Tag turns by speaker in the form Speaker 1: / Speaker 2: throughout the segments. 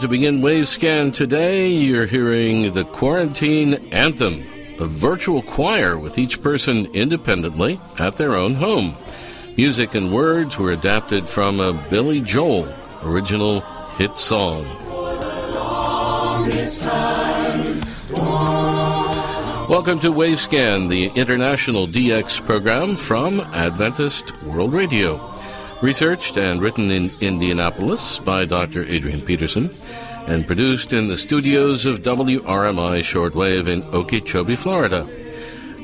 Speaker 1: To begin Wavescan today, you're hearing the Quarantine Anthem, a virtual choir with each person independently at their own home. Music and words were adapted from a Billy Joel original hit song. Welcome to Wavescan, the international DX program from Adventist World Radio. Researched and written in Indianapolis by Dr. Adrian Peterson, and produced in the studios of WRMI Shortwave in Okeechobee, Florida.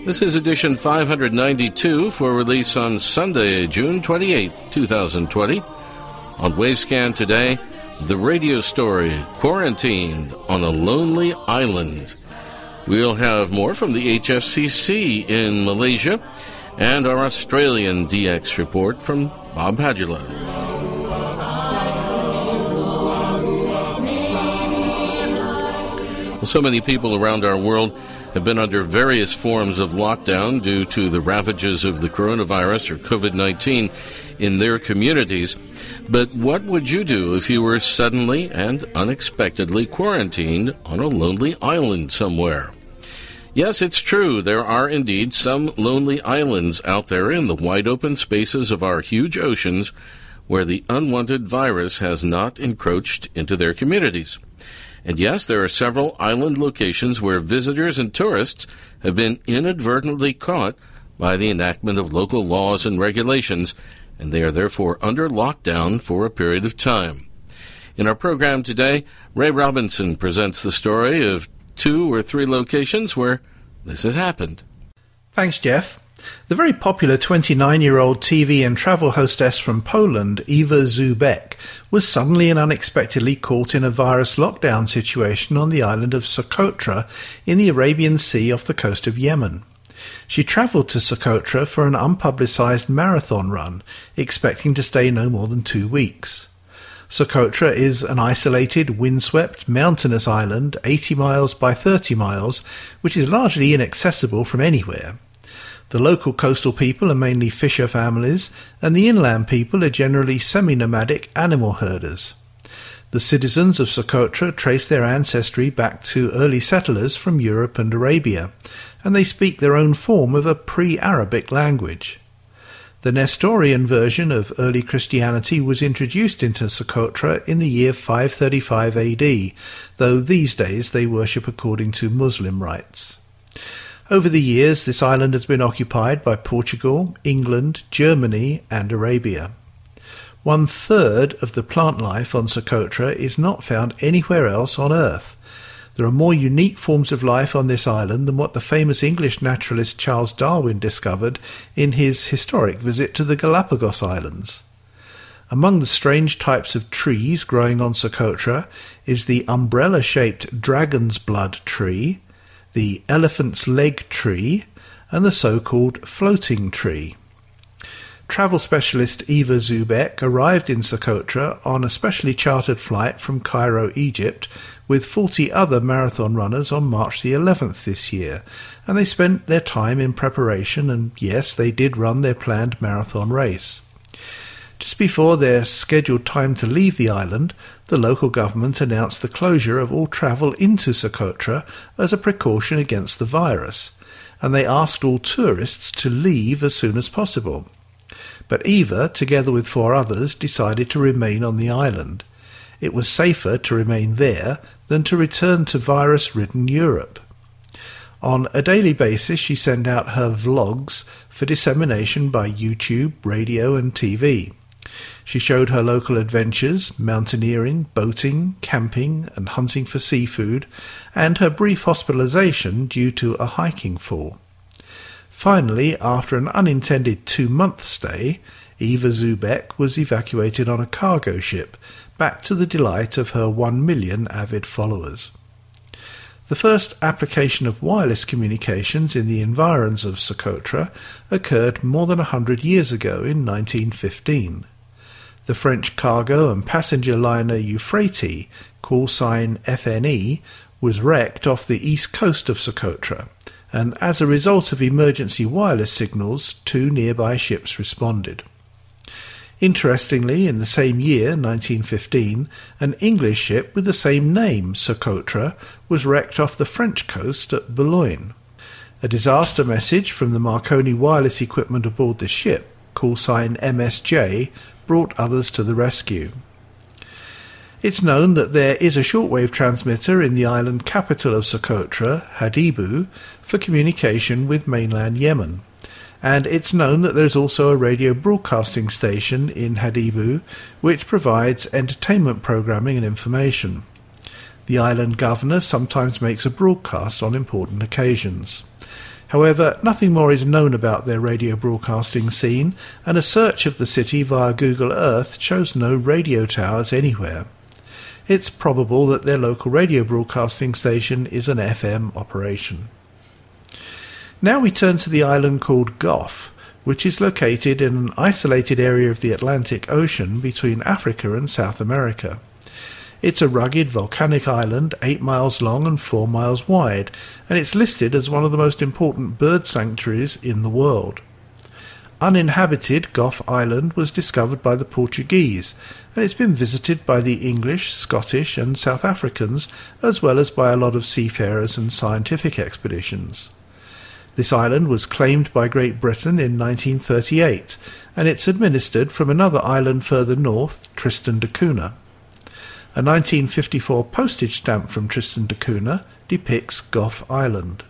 Speaker 1: This is edition 592 for release on Sunday, June 28, 2020. On Wavescan today, the radio story Quarantined on a Lonely Island. We'll have more from the HFCC in Malaysia and our Australian DX report from Bob Padula. Well, so many people around our world have been under various forms of lockdown due to the ravages of the coronavirus or COVID 19 in their communities. But what would you do if you were suddenly and unexpectedly quarantined on a lonely island somewhere? Yes, it's true. There are indeed some lonely islands out there in the wide open spaces of our huge oceans where the unwanted virus has not encroached into their communities. And yes, there are several island locations where visitors and tourists have been inadvertently caught by the enactment of local laws and regulations, and they are therefore under lockdown for a period of time. In our program today, Ray Robinson presents the story of two or three locations where this has happened.
Speaker 2: Thanks, Jeff. The very popular 29 year old TV and travel hostess from Poland, Eva zu Beck, was suddenly and unexpectedly caught in a virus lockdown situation on the island of Socotra in the Arabian Sea off the coast of Yemen. She travelled to Socotra for an unpublicised marathon run, expecting to stay no more than two weeks. Socotra is an isolated, windswept, mountainous island, 80 miles by 30 miles, which is largely inaccessible from anywhere. The local coastal people are mainly fisher families, and the inland people are generally semi nomadic animal herders. The citizens of Socotra trace their ancestry back to early settlers from Europe and Arabia, and they speak their own form of a pre Arabic language. The Nestorian version of early Christianity was introduced into Socotra in the year 535 AD, though these days they worship according to Muslim rites. Over the years, this island has been occupied by Portugal, England, Germany, and Arabia. One third of the plant life on Socotra is not found anywhere else on Earth. There are more unique forms of life on this island than what the famous English naturalist Charles Darwin discovered in his historic visit to the Galapagos Islands. Among the strange types of trees growing on Socotra is the umbrella shaped dragon's blood tree, the elephant's leg tree, and the so called floating tree. Travel specialist Eva zu Beck arrived in Socotra on a specially chartered flight from Cairo, Egypt, with 40 other marathon runners on March the 11th this year, and they spent their time in preparation, and yes, they did run their planned marathon race. Just before their scheduled time to leave the island, the local government announced the closure of all travel into Socotra as a precaution against the virus, and they asked all tourists to leave as soon as possible. But Eva, together with four others, decided to remain on the island. It was safer to remain there than to return to virus ridden Europe. On a daily basis, she sent out her vlogs for dissemination by YouTube, radio, and TV. She showed her local adventures, mountaineering, boating, camping, and hunting for seafood, and her brief hospitalization due to a hiking fall. Finally, after an unintended two-month stay, Eva zu Beck was evacuated on a cargo ship, back to the delight of her one million avid followers. The first application of wireless communications in the environs of Socotra occurred more than a hundred years ago in 1915. The French cargo and passenger liner Euphrates, call sign FNE, was wrecked off the east coast of Socotra, and as a result of emergency wireless signals, two nearby ships responded. Interestingly, in the same year, 1915, an English ship with the same name, Socotra, was wrecked off the French coast at Boulogne. A disaster message from the Marconi wireless equipment aboard the ship, call sign MSJ, brought others to the rescue. It's known that there is a shortwave transmitter in the island capital of Socotra, Hadibu, for communication with mainland Yemen and it's known that there's also a radio broadcasting station in Hadibu which provides entertainment programming and information. The island governor sometimes makes a broadcast on important occasions. However, nothing more is known about their radio broadcasting scene, and a search of the city via Google Earth shows no radio towers anywhere. It's probable that their local radio broadcasting station is an FM operation. Now we turn to the island called Gough, which is located in an isolated area of the Atlantic Ocean between Africa and South America. It's a rugged volcanic island, 8 miles long and 4 miles wide, and it's listed as one of the most important bird sanctuaries in the world. Uninhabited Gough Island was discovered by the Portuguese, and it's been visited by the English, Scottish, and South Africans, as well as by a lot of seafarers and scientific expeditions. This island was claimed by Great Britain in 1938, and it's administered from another island further north, Tristan da Cunha. A 1954 postage stamp from Tristan da Cunha depicts Gough Island.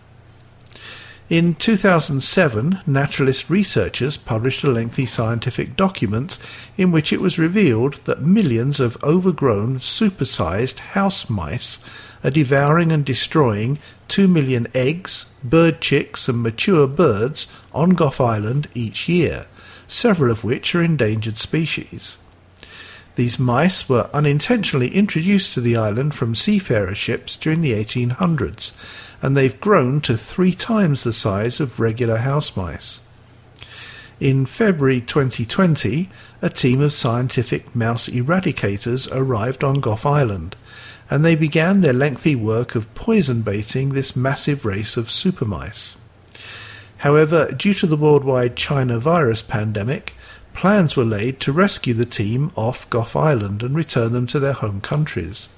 Speaker 2: In 2007, naturalist researchers published a lengthy scientific document in which it was revealed that millions of overgrown, supersized house mice are devouring and destroying 2 million eggs, bird chicks, and mature birds on Gough Island each year, several of which are endangered species. These mice were unintentionally introduced to the island from seafarer ships during the 1800s, and they've grown to three times the size of regular house mice. In February 2020, a team of scientific mouse eradicators arrived on Gough Island and they began their lengthy work of poison baiting this massive race of super mice. However, due to the worldwide China virus pandemic, plans were laid to rescue the team off Gough Island and return them to their home countries.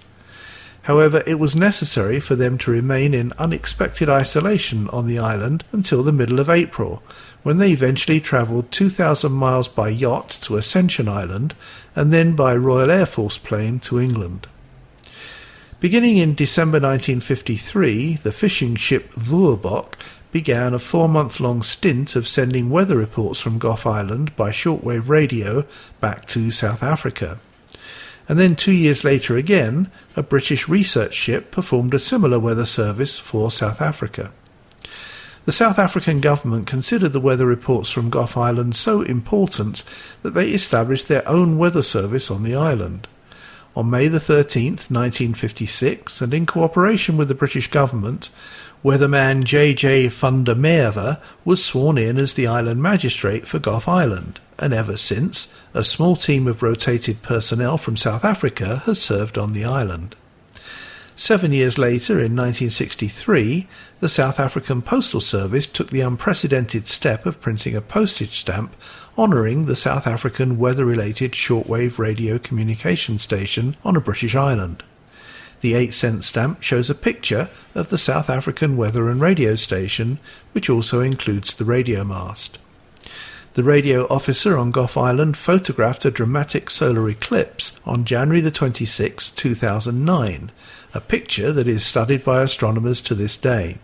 Speaker 2: However, it was necessary for them to remain in unexpected isolation on the island until the middle of April, when they eventually travelled 2,000 miles by yacht to Ascension Island and then by Royal Air Force plane to England. Beginning in December 1953, the fishing ship Vuurbok began a four-month-long stint of sending weather reports from Gough Island by shortwave radio back to South Africa. And then two years later again, a British research ship performed a similar weather service for South Africa. The South African government considered the weather reports from Gough Island so important that they established their own weather service on the island. On May the 13th, 1956, and in cooperation with the British government, weatherman J.J. van der Merwe was sworn in as the island magistrate for Gough Island, and ever since, a small team of rotated personnel from South Africa has served on the island. Seven years later, in 1963, the South African Postal Service took the unprecedented step of printing a postage stamp honouring the South African weather-related shortwave radio communication station on a British island. The 8 cent stamp shows a picture of the South African weather and radio station, which also includes the radio mast. The radio officer on Gough Island photographed a dramatic solar eclipse on January the 26, 2009, a picture that is studied by astronomers to this day.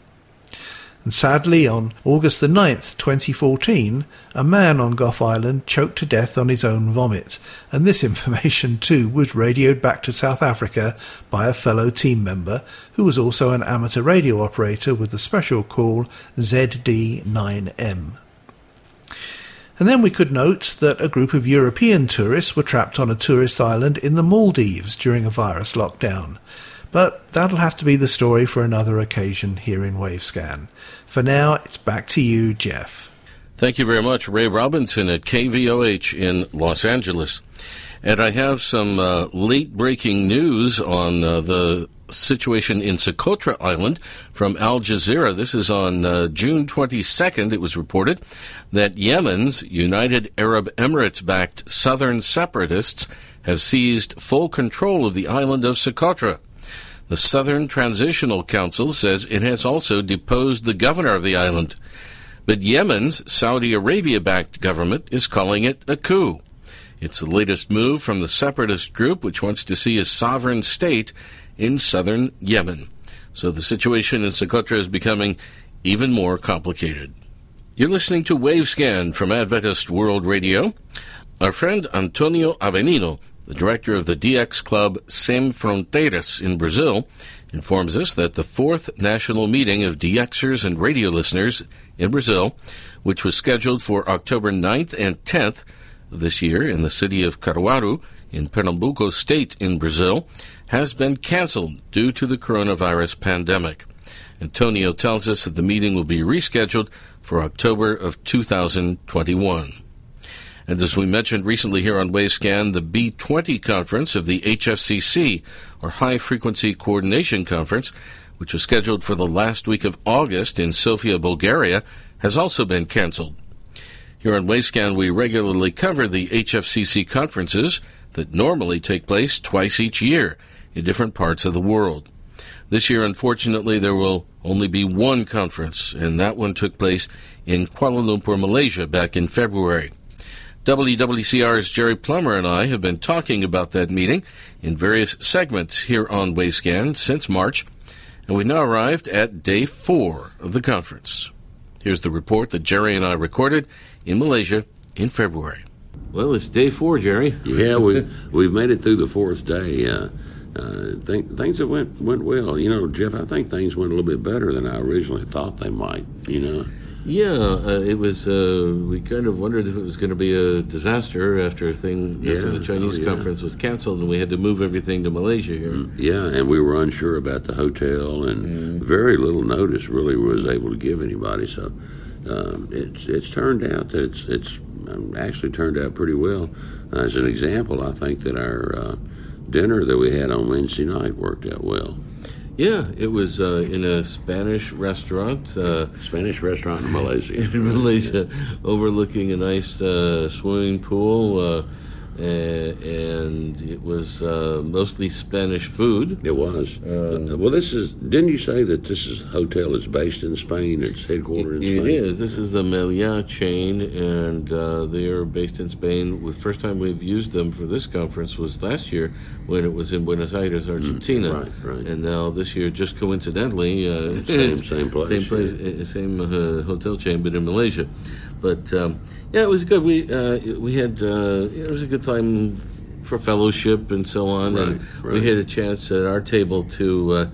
Speaker 2: And sadly, on August the 9th, 2014, a man on Gough Island choked to death on his own vomit. And this information, too, was radioed back to South Africa by a fellow team member who was also an amateur radio operator with the special call ZD9M. And then we could note that a group of European tourists were trapped on a tourist island in the Maldives during a virus lockdown. But that'll have to be the story for another occasion here in Wavescan. For now, it's back to you, Jeff.
Speaker 1: Thank you very much, Ray Robinson at KVOH in Los Angeles. And I have some uh, late breaking news on uh, the situation in Socotra Island from Al Jazeera. This is on uh, June 22nd. It was reported that Yemen's United Arab Emirates backed southern separatists have seized full control of the island of Socotra. The Southern Transitional Council says it has also deposed the governor of the island. But Yemen's Saudi Arabia backed government is calling it a coup. It's the latest move from the separatist group, which wants to see a sovereign state in southern Yemen. So the situation in Socotra is becoming even more complicated. You're listening to Wavescan from Adventist World Radio. Our friend Antonio Avenino the director of the DX club Sem Fronteiras in Brazil informs us that the fourth national meeting of DXers and radio listeners in Brazil, which was scheduled for October 9th and 10th this year in the city of Caruaru in Pernambuco state in Brazil, has been canceled due to the coronavirus pandemic. Antonio tells us that the meeting will be rescheduled for October of 2021. And as we mentioned recently here on Wavescan, the B20 conference of the HFCC, or High Frequency Coordination Conference, which was scheduled for the last week of August in Sofia, Bulgaria, has also been canceled. Here on Wavescan, we regularly cover the HFCC conferences that normally take place twice each year in different parts of the world. This year, unfortunately, there will only be one conference, and that one took place in Kuala Lumpur, Malaysia, back in February. WWCR's Jerry Plummer and I have been talking about that meeting in various segments here on Wavescan since March, and we've now arrived at day four of the conference. Here's the report that Jerry and I recorded in Malaysia in February. Well, it's day four, Jerry.
Speaker 3: Yeah, we we've made it through the fourth day. Uh, uh, th- things that went went well. You know, Jeff, I think things went a little bit better than I originally thought they might. You know.
Speaker 1: Yeah, uh, it was. Uh, we kind of wondered if it was going to be a disaster after thing
Speaker 3: Yeah,
Speaker 1: after the Chinese
Speaker 3: oh, yeah.
Speaker 1: conference was canceled, and we had to move everything to Malaysia here.
Speaker 3: Yeah, and we were unsure about the hotel, and very little notice really was able to give anybody. So um, it's it's turned out that it's it's um, actually turned out pretty well. As an example, I think that our uh, dinner that we had on Wednesday night worked out well.
Speaker 1: Yeah, it was uh, in a Spanish restaurant uh,
Speaker 3: Spanish restaurant in Malaysia.
Speaker 1: in Malaysia, overlooking a nice uh, swimming pool, uh, and it was uh, mostly Spanish food.
Speaker 3: It was. Uh, well, this is. Didn't you say that this is hotel is based in Spain? It's headquartered in
Speaker 1: It
Speaker 3: Spain.
Speaker 1: is. This is the Meliá chain, and uh, they are based in Spain. The first time we've used them for this conference was last year when it was in Buenos Aires, Argentina.
Speaker 3: Mm, right, right.
Speaker 1: And now this year, just coincidentally, uh,
Speaker 3: Same- same place,
Speaker 1: same place,
Speaker 3: yeah.
Speaker 1: uh, same uh, hotel chain, but in Malaysia. But um, yeah, it was good. We uh, we had uh, it was a good time for fellowship and so on, and
Speaker 3: Right,
Speaker 1: we had a chance at our table to. Uh,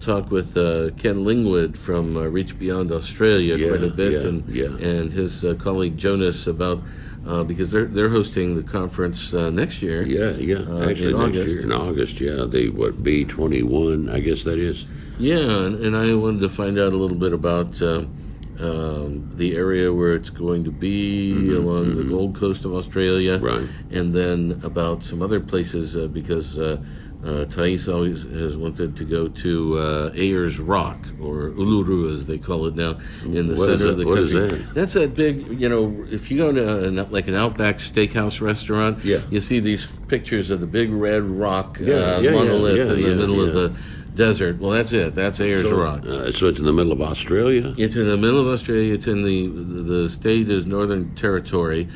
Speaker 1: Talk with uh, Ken Lingwood from uh, Reach Beyond Australia
Speaker 3: Yeah,
Speaker 1: quite a bit,
Speaker 3: yeah,
Speaker 1: and
Speaker 3: yeah.
Speaker 1: and his uh, colleague Jonas about uh, because they're they're hosting the conference uh, next year.
Speaker 3: Yeah, yeah.
Speaker 1: Uh,
Speaker 3: Actually,
Speaker 1: in
Speaker 3: next
Speaker 1: August.
Speaker 3: year in August. Yeah, the what B twenty one? I guess that is.
Speaker 1: Yeah, and, and I wanted to find out a little bit about uh, um, the area where it's going to be along the Gold Coast of Australia,
Speaker 3: Mm-hmm, Right.
Speaker 1: And then about some other places uh, because uh, uh, Thais always has wanted to go to uh, Ayers Rock or Uluru as they call it now in the
Speaker 3: What
Speaker 1: center of the
Speaker 3: What is
Speaker 1: country.
Speaker 3: that?
Speaker 1: That's that big, you know, if you go to an, like an Outback Steakhouse restaurant,
Speaker 3: Yeah.
Speaker 1: you see these pictures of the big red rock
Speaker 3: Yeah,
Speaker 1: uh,
Speaker 3: yeah,
Speaker 1: monolith in the middle of the desert. Well, that's it. That's Ayers
Speaker 3: So,
Speaker 1: Rock.
Speaker 3: uh, so it's in the middle of Australia.
Speaker 1: It's in the middle of Australia. It's in the the state is Northern Territory,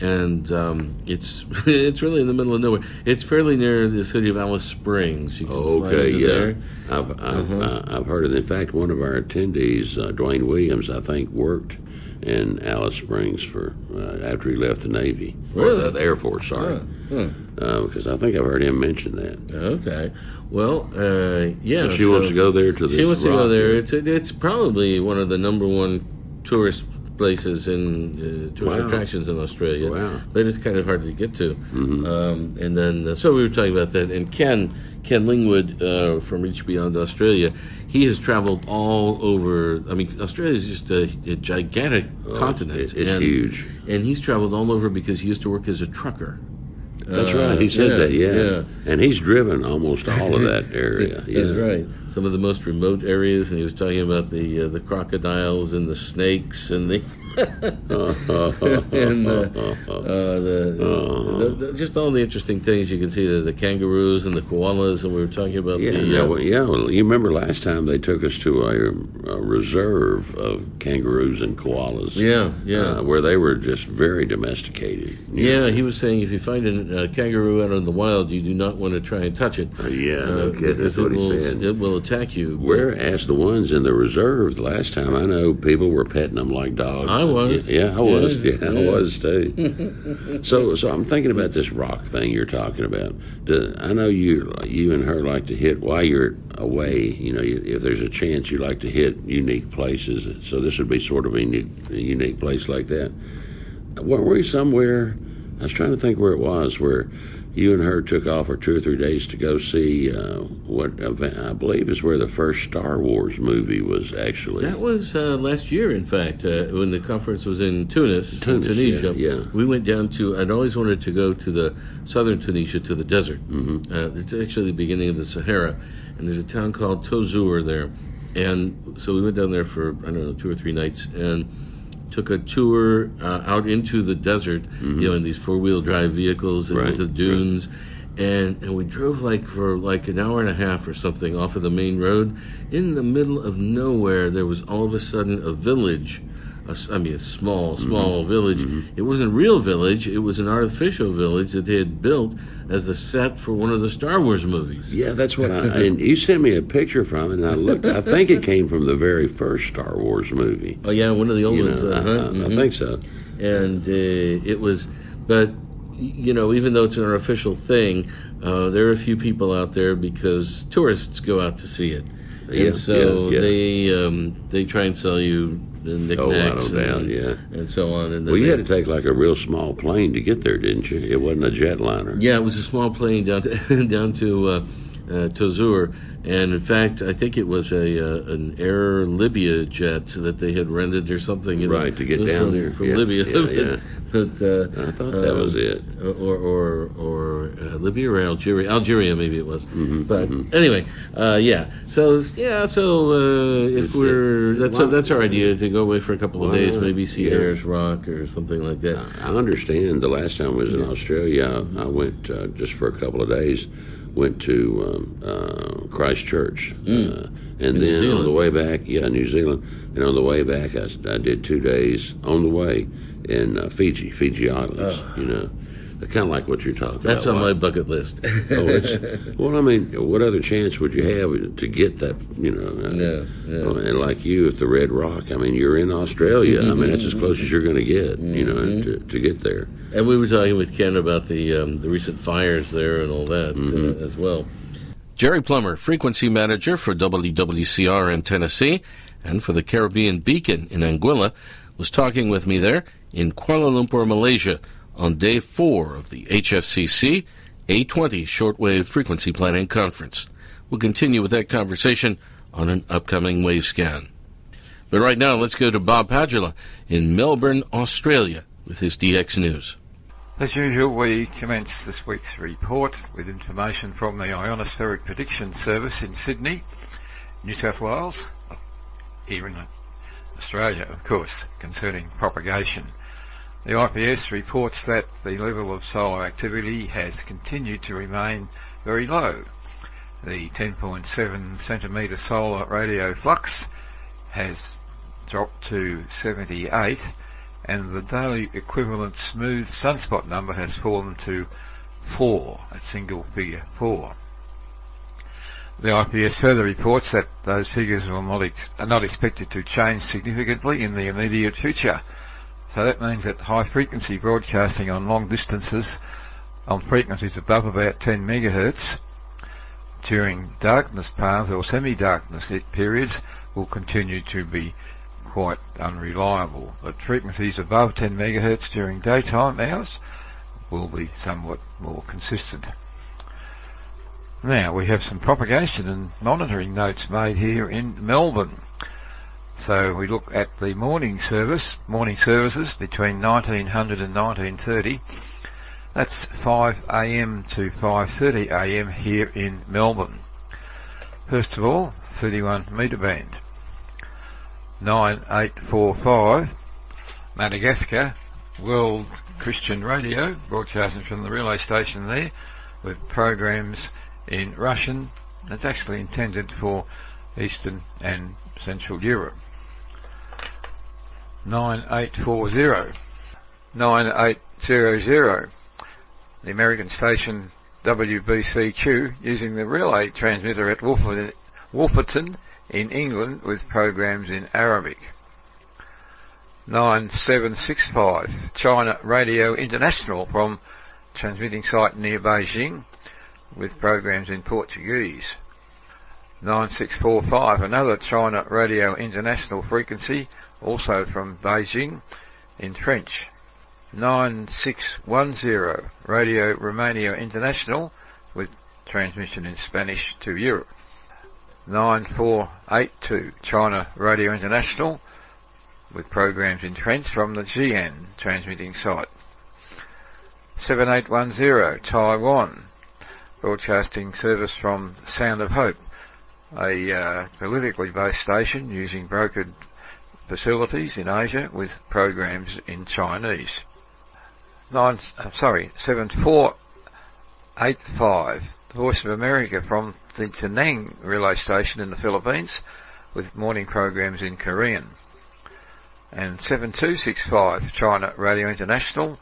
Speaker 1: and um, it's it's really in the middle of nowhere. It's fairly near the city of Alice Springs. You can
Speaker 3: Okay, yeah,
Speaker 1: there.
Speaker 3: I've I've,
Speaker 1: Uh-huh.
Speaker 3: uh, I've heard of it. In fact, one of our attendees, uh, Dwayne Williams, I think worked in Alice Springs for uh, after he left the Navy or the, the Air Force. Sorry,
Speaker 1: Huh.
Speaker 3: uh, because I think I've heard him mention that.
Speaker 1: Okay. Well, uh, yeah.
Speaker 3: So she wants to go there to.
Speaker 1: She wants to go there.
Speaker 3: there.
Speaker 1: It's it's probably one of the number one tourist places in uh, tourist
Speaker 3: Wow.
Speaker 1: attractions in Australia.
Speaker 3: Wow. Mm-hmm.
Speaker 1: But it's kind of hard to get to. Um, and then uh, so we were talking about that. And Ken Ken Lingwood uh, from Reach Beyond Australia, he has traveled all over. I mean, Australia is just a, a gigantic continent.
Speaker 3: Oh, it- it's
Speaker 1: and,
Speaker 3: huge.
Speaker 1: And he's traveled all over because he used to work as a trucker.
Speaker 3: That's
Speaker 1: Uh,
Speaker 3: right. He said
Speaker 1: yeah,
Speaker 3: that. Yeah.
Speaker 1: yeah.
Speaker 3: and he's driven almost all of that area. yeah.
Speaker 1: That's right. Some of the most remote areas, and he was talking about the uh, the crocodiles and the snakes and the and uh, uh, the, the, the- just all the interesting things you can see the, the kangaroos and the koalas, and we were talking about
Speaker 3: Yeah,
Speaker 1: the
Speaker 3: yeah,
Speaker 1: uh,
Speaker 3: well, yeah. Well, you remember last time they took us to a, a reserve of kangaroos and koalas.
Speaker 1: Yeah, yeah.
Speaker 3: uh, where they were just very domesticated.
Speaker 1: yeah.
Speaker 3: know.
Speaker 1: He was saying if you find a uh, kangaroo out in the wild, you do not want to try and touch it.
Speaker 3: Uh, yeah, no kidding. That's what
Speaker 1: it
Speaker 3: he
Speaker 1: will
Speaker 3: said.
Speaker 1: it will attack you.
Speaker 3: Whereas the ones in the reserve, the last time I know, people were petting them like dogs.
Speaker 1: I was.
Speaker 3: Yeah, I was.
Speaker 1: Yeah,
Speaker 3: Yeah, I was too. so, so I'm thinking about this rock thing you're talking about. Do, I know you, you and her like to hit while you're away. You know, you, if there's a chance, you like to hit unique places. So this would be sort of a unique, a unique place like that. Weren't we somewhere? I was trying to think where it was where you and her took off for two or three days to go see uh, what event, I believe is where the first Star Wars movie was actually.
Speaker 1: That was uh, last year, in fact, uh, when the conference was in Tunis,
Speaker 3: Tunis,
Speaker 1: Tunisia.
Speaker 3: yeah, yeah.
Speaker 1: We went down to. I'd always wanted to go to the southern Tunisia, to the desert. Mm-hmm. Uh, it's actually the beginning of the Sahara, and there's a town called Tozeur there, and so we went down there for I don't know two or three nights and took a tour uh, out into the desert, you know, in these four wheel drive vehicles and
Speaker 3: Mm-hmm. Right,
Speaker 1: into the dunes. And, and we drove like for like an hour and a half or something off of the main road. In the middle of nowhere, there was all of a sudden a village. A I mean, a small,
Speaker 3: Mm-hmm.
Speaker 1: small village. It wasn't a real village. It was an artificial village that they had built as the set for one of the Star Wars movies.
Speaker 3: Yeah, that's what I. and you sent me a picture from it, and I looked. I think it came from the very first Star Wars movie.
Speaker 1: Oh yeah, one of the old
Speaker 3: You
Speaker 1: ones.
Speaker 3: know, I,
Speaker 1: uh-huh,
Speaker 3: I, I
Speaker 1: mhm.
Speaker 3: think so.
Speaker 1: and uh, it was but you know even though it's an official thing uh, there are a few people out there because tourists go out to see it
Speaker 3: Yeah,
Speaker 1: and so
Speaker 3: yeah, yeah.
Speaker 1: they um, they try and sell you the
Speaker 3: Oh,
Speaker 1: knickknacks
Speaker 3: don't
Speaker 1: and,
Speaker 3: yeah.
Speaker 1: and so on and
Speaker 3: Well, you
Speaker 1: they-
Speaker 3: had to take like a real small plane to get there, didn't you? It wasn't a jetliner.
Speaker 1: Yeah, it was a small plane down to down to uh, uh, Tozeur, and in fact, I think it was a uh, an Air Libya jet that they had rented or something. It was-
Speaker 3: Right, to get down
Speaker 1: from,
Speaker 3: there.
Speaker 1: from
Speaker 3: Yeah,
Speaker 1: Libya.
Speaker 3: yeah, yeah.
Speaker 1: but uh,
Speaker 3: I thought that was it.
Speaker 1: or or or uh, Libya or Algeria, Algeria maybe it was.
Speaker 3: Mm-hmm,
Speaker 1: but anyway, uh, yeah. So yeah, so uh, if
Speaker 3: It's-
Speaker 1: we're
Speaker 3: it-
Speaker 1: that's
Speaker 3: well-
Speaker 1: that's our idea to go away for a couple of
Speaker 3: Why
Speaker 1: days, maybe see
Speaker 3: Yeah.
Speaker 1: Ayers Rock or something like that.
Speaker 3: I understand. The last time I was in Australia, I, I went uh, just for a couple of days. Went to um, uh, Christchurch, uh, and
Speaker 1: New
Speaker 3: then on the way back, yeah, New Zealand. And on the way back, I, I did two days on the way in uh, Fiji, Fiji Islands. You know, kind of like what you're talking
Speaker 1: That's
Speaker 3: about.
Speaker 1: That's on my bucket list.
Speaker 3: oh, it's, well, I mean, what other chance would you have to get that? You know, uh,
Speaker 1: Yeah, yeah.
Speaker 3: uh, and like you at the Red Rock, I mean, you're in Australia. I mean, that's as close as you're going to get. You know,
Speaker 1: Mm-hmm.
Speaker 3: to, to get there.
Speaker 1: And we were talking with Ken about the um, the recent fires there and all that
Speaker 3: Mm-hmm.
Speaker 1: uh, as well. Jerry Plummer, frequency manager for WWCR in Tennessee and for the Caribbean Beacon in Anguilla, was talking with me there in Kuala Lumpur, Malaysia, on day four of the HFCC A20 Shortwave Frequency Planning Conference. We'll continue with that conversation on an upcoming Wavescan. But right now, let's go to Bob Padula in Melbourne, Australia, with his DX News.
Speaker 4: As usual, we commence this week's report with information from the Ionospheric Prediction Service in Sydney, New South Wales, here in Australia, of course, concerning propagation. The IPS reports that the level of solar activity has continued to remain very low. the 10.7 centimetre solar radio flux has dropped to 78 and the daily equivalent smooth sunspot number has fallen to 4, a single figure 4. The IPS further reports that those figures are not, ex- are not expected to change significantly in the immediate future. So that means that high frequency broadcasting on long distances on frequencies above about 10 megahertz during darkness paths or semi-darkness periods will continue to be quite unreliable. But frequencies above 10 megahertz during daytime hours will be somewhat more consistent. Now we have some propagation and monitoring notes made here in Melbourne. So we look at the morning service, morning services between 1900 and 1930. That's 5am to 5.30am here in Melbourne. First of all, 31 metre band. 9845 Madagascar World Christian Radio, broadcasting from the relay station there with programs in Russian. that's actually intended for Eastern and Central Europe. 9840 9800 the American station WBCQ using the relay transmitter at Woofferton in England with programs in Arabic. 9765 China Radio International from transmitting site near Beijing with programs in Portuguese. 9645 another China Radio International frequency also from Beijing in French. 9610 Radio Romania International with transmission in Spanish to Europe. 9482 China Radio International with programs in French from the Xi'an transmitting site. 7810 Taiwan broadcasting service from Sound of Hope, a uh, politically based station using brokered facilities in Asia with programs in Chinese. Nine, sorry, 7485 the Voice of America from the Tinang relay station in the Philippines with morning programs in Korean. And 7265 China Radio International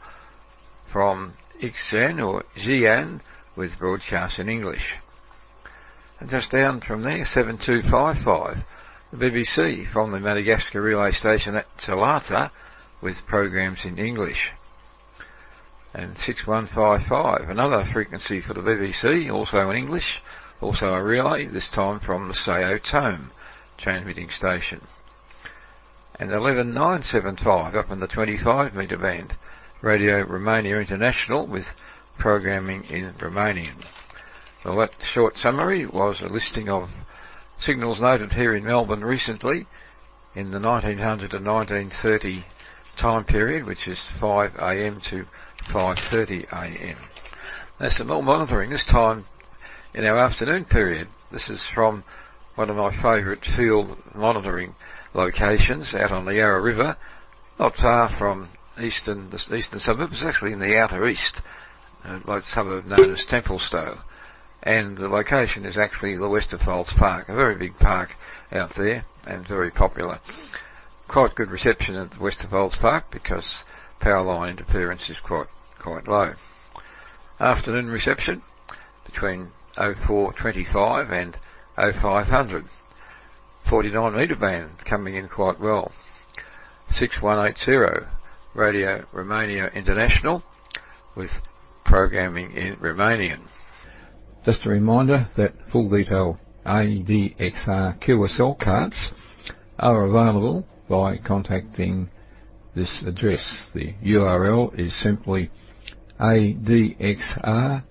Speaker 4: from Ixan or Xi'an with broadcasts in English. And just down from there, 7255 the BBC from the Madagascar relay station at Talata with programs in English and 6155, another frequency for the BBC, also in English, also a relay, this time from the Sao Tome transmitting station. And 11975 up in the 25 metre band, Radio Romania International with programming in Romanian. Well, that short summary was a listing of signals noted here in Melbourne recently in the 1900 to 1930 time period, which is 5am to 5.30am. There's some more monitoring, this time in our afternoon period. This is from one of my favourite field monitoring locations out on the Yarra River, not far from eastern, the eastern suburbs, actually in the outer east, uh, like suburb known as Templestowe. And the location is actually the Westerfolds Park, a very big park out there and very popular. Quite good reception at the Westerfolds Park because power line interference is quite quite low. Afternoon reception between 0425 and 0500. 49 metre band coming in quite well. 6180 Radio Romania International with programming in Romanian. Just a reminder that full detail ADXR QSL cards are available by contacting this address. The URL is simply adxr.org.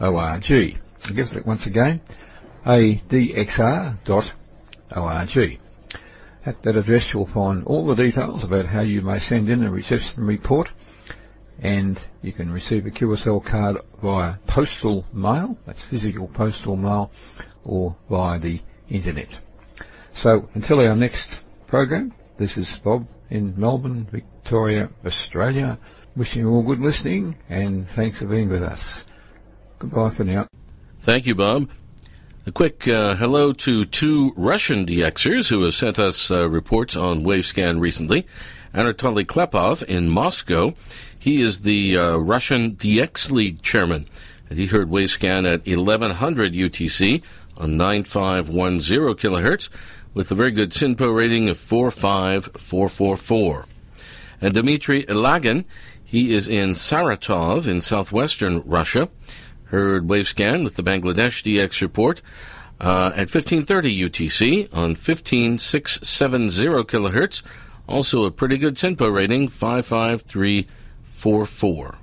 Speaker 4: I guess that once again, adxr.org. At that address you'll find all the details about how you may send in a reception report and you can receive a QSL card via postal mail, that's physical postal mail, or via the internet. So until our next program, this is Bob in Melbourne, Victoria, Australia. Wishing you all good listening and thanks for being with us. Goodbye for now.
Speaker 1: Thank you, Bob. A quick uh, hello to two Russian DXers who have sent us uh, reports on Wavescan recently. Anatoly Klepov in Moscow. He is the uh, Russian DX League chairman. And he heard Wavescan at 1100 UTC on 9510 kilohertz with a very good SINPO rating of 45444. And Dmitry Elagin, he is in Saratov in southwestern Russia. Heard Wavescan with the Bangladesh DX report uh, at 1530 UTC on 15670 kilohertz. Also a pretty good SINPO rating, 55344.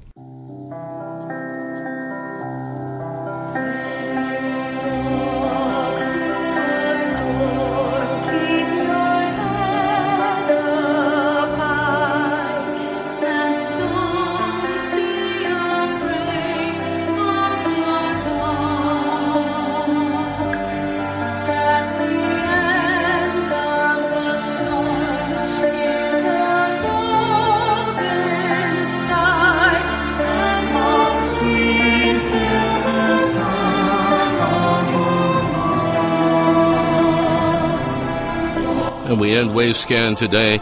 Speaker 1: Wavescan today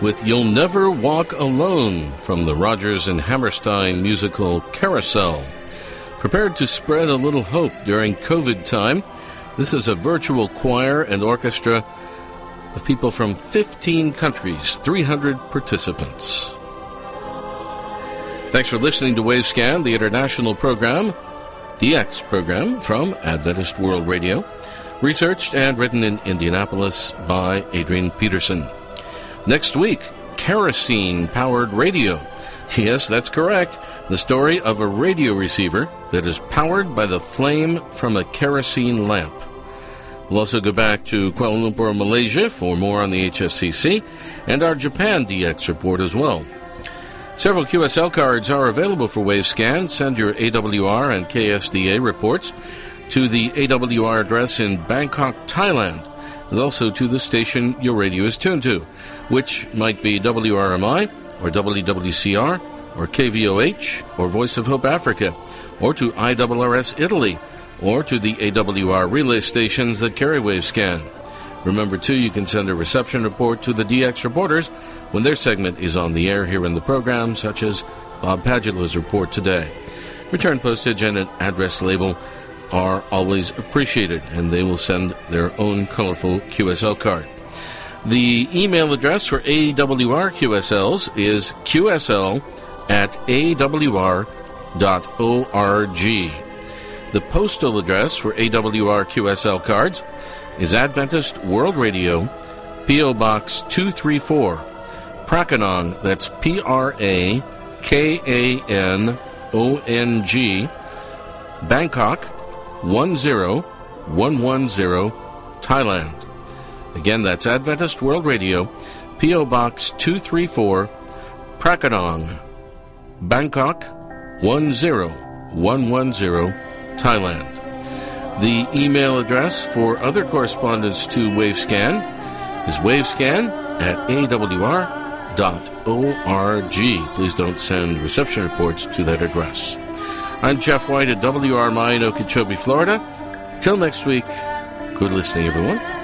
Speaker 1: with You'll Never Walk Alone from the Rodgers and Hammerstein musical Carousel. Prepared to spread a little hope during COVID time, this is a virtual choir and orchestra of people from 15 countries, 300 participants. Thanks for listening to Wavescan, the international program, DX program from Adventist World Radio. Researched and written in Indianapolis by Adrian Peterson. Next week, kerosene powered radio. Yes, that's correct. The story of a radio receiver that is powered by the flame from a kerosene lamp. We'll also go back to Kuala Lumpur, Malaysia for more on the HFCC and our Japan DX report as well. Several QSL cards are available for Wavescan. Send your AWR and KSDA reports to the AWR address in Bangkok, Thailand, and also to the station your radio is tuned to, which might be WRMI or WWCR or KVOH or Voice of Hope Africa or to IRRS Italy or to the AWR relay stations that carry Wavescan. Remember, too, you can send a reception report to the DX reporters when their segment is on the air here in the program, such as Bob Padula's report today. Return postage and an address label are always appreciated, and they will send their own colorful QSL card. The email address for AWR QSLs is qsl at awr.org. The postal address for AWR QSL cards is Adventist World Radio, P.O. Box 234, Prakanong, that's P R A K A N O N G, Bangkok 10110, Thailand. Again, that's Adventist World Radio, P.O. Box 234, Prakanong, Bangkok 10110, Thailand. The email address for other correspondence to Wavescan is wavescan at awr.org. Please don't send reception reports to that address. I'm Jeff White at WRMI in Okeechobee, Florida. Till next week, good listening, everyone.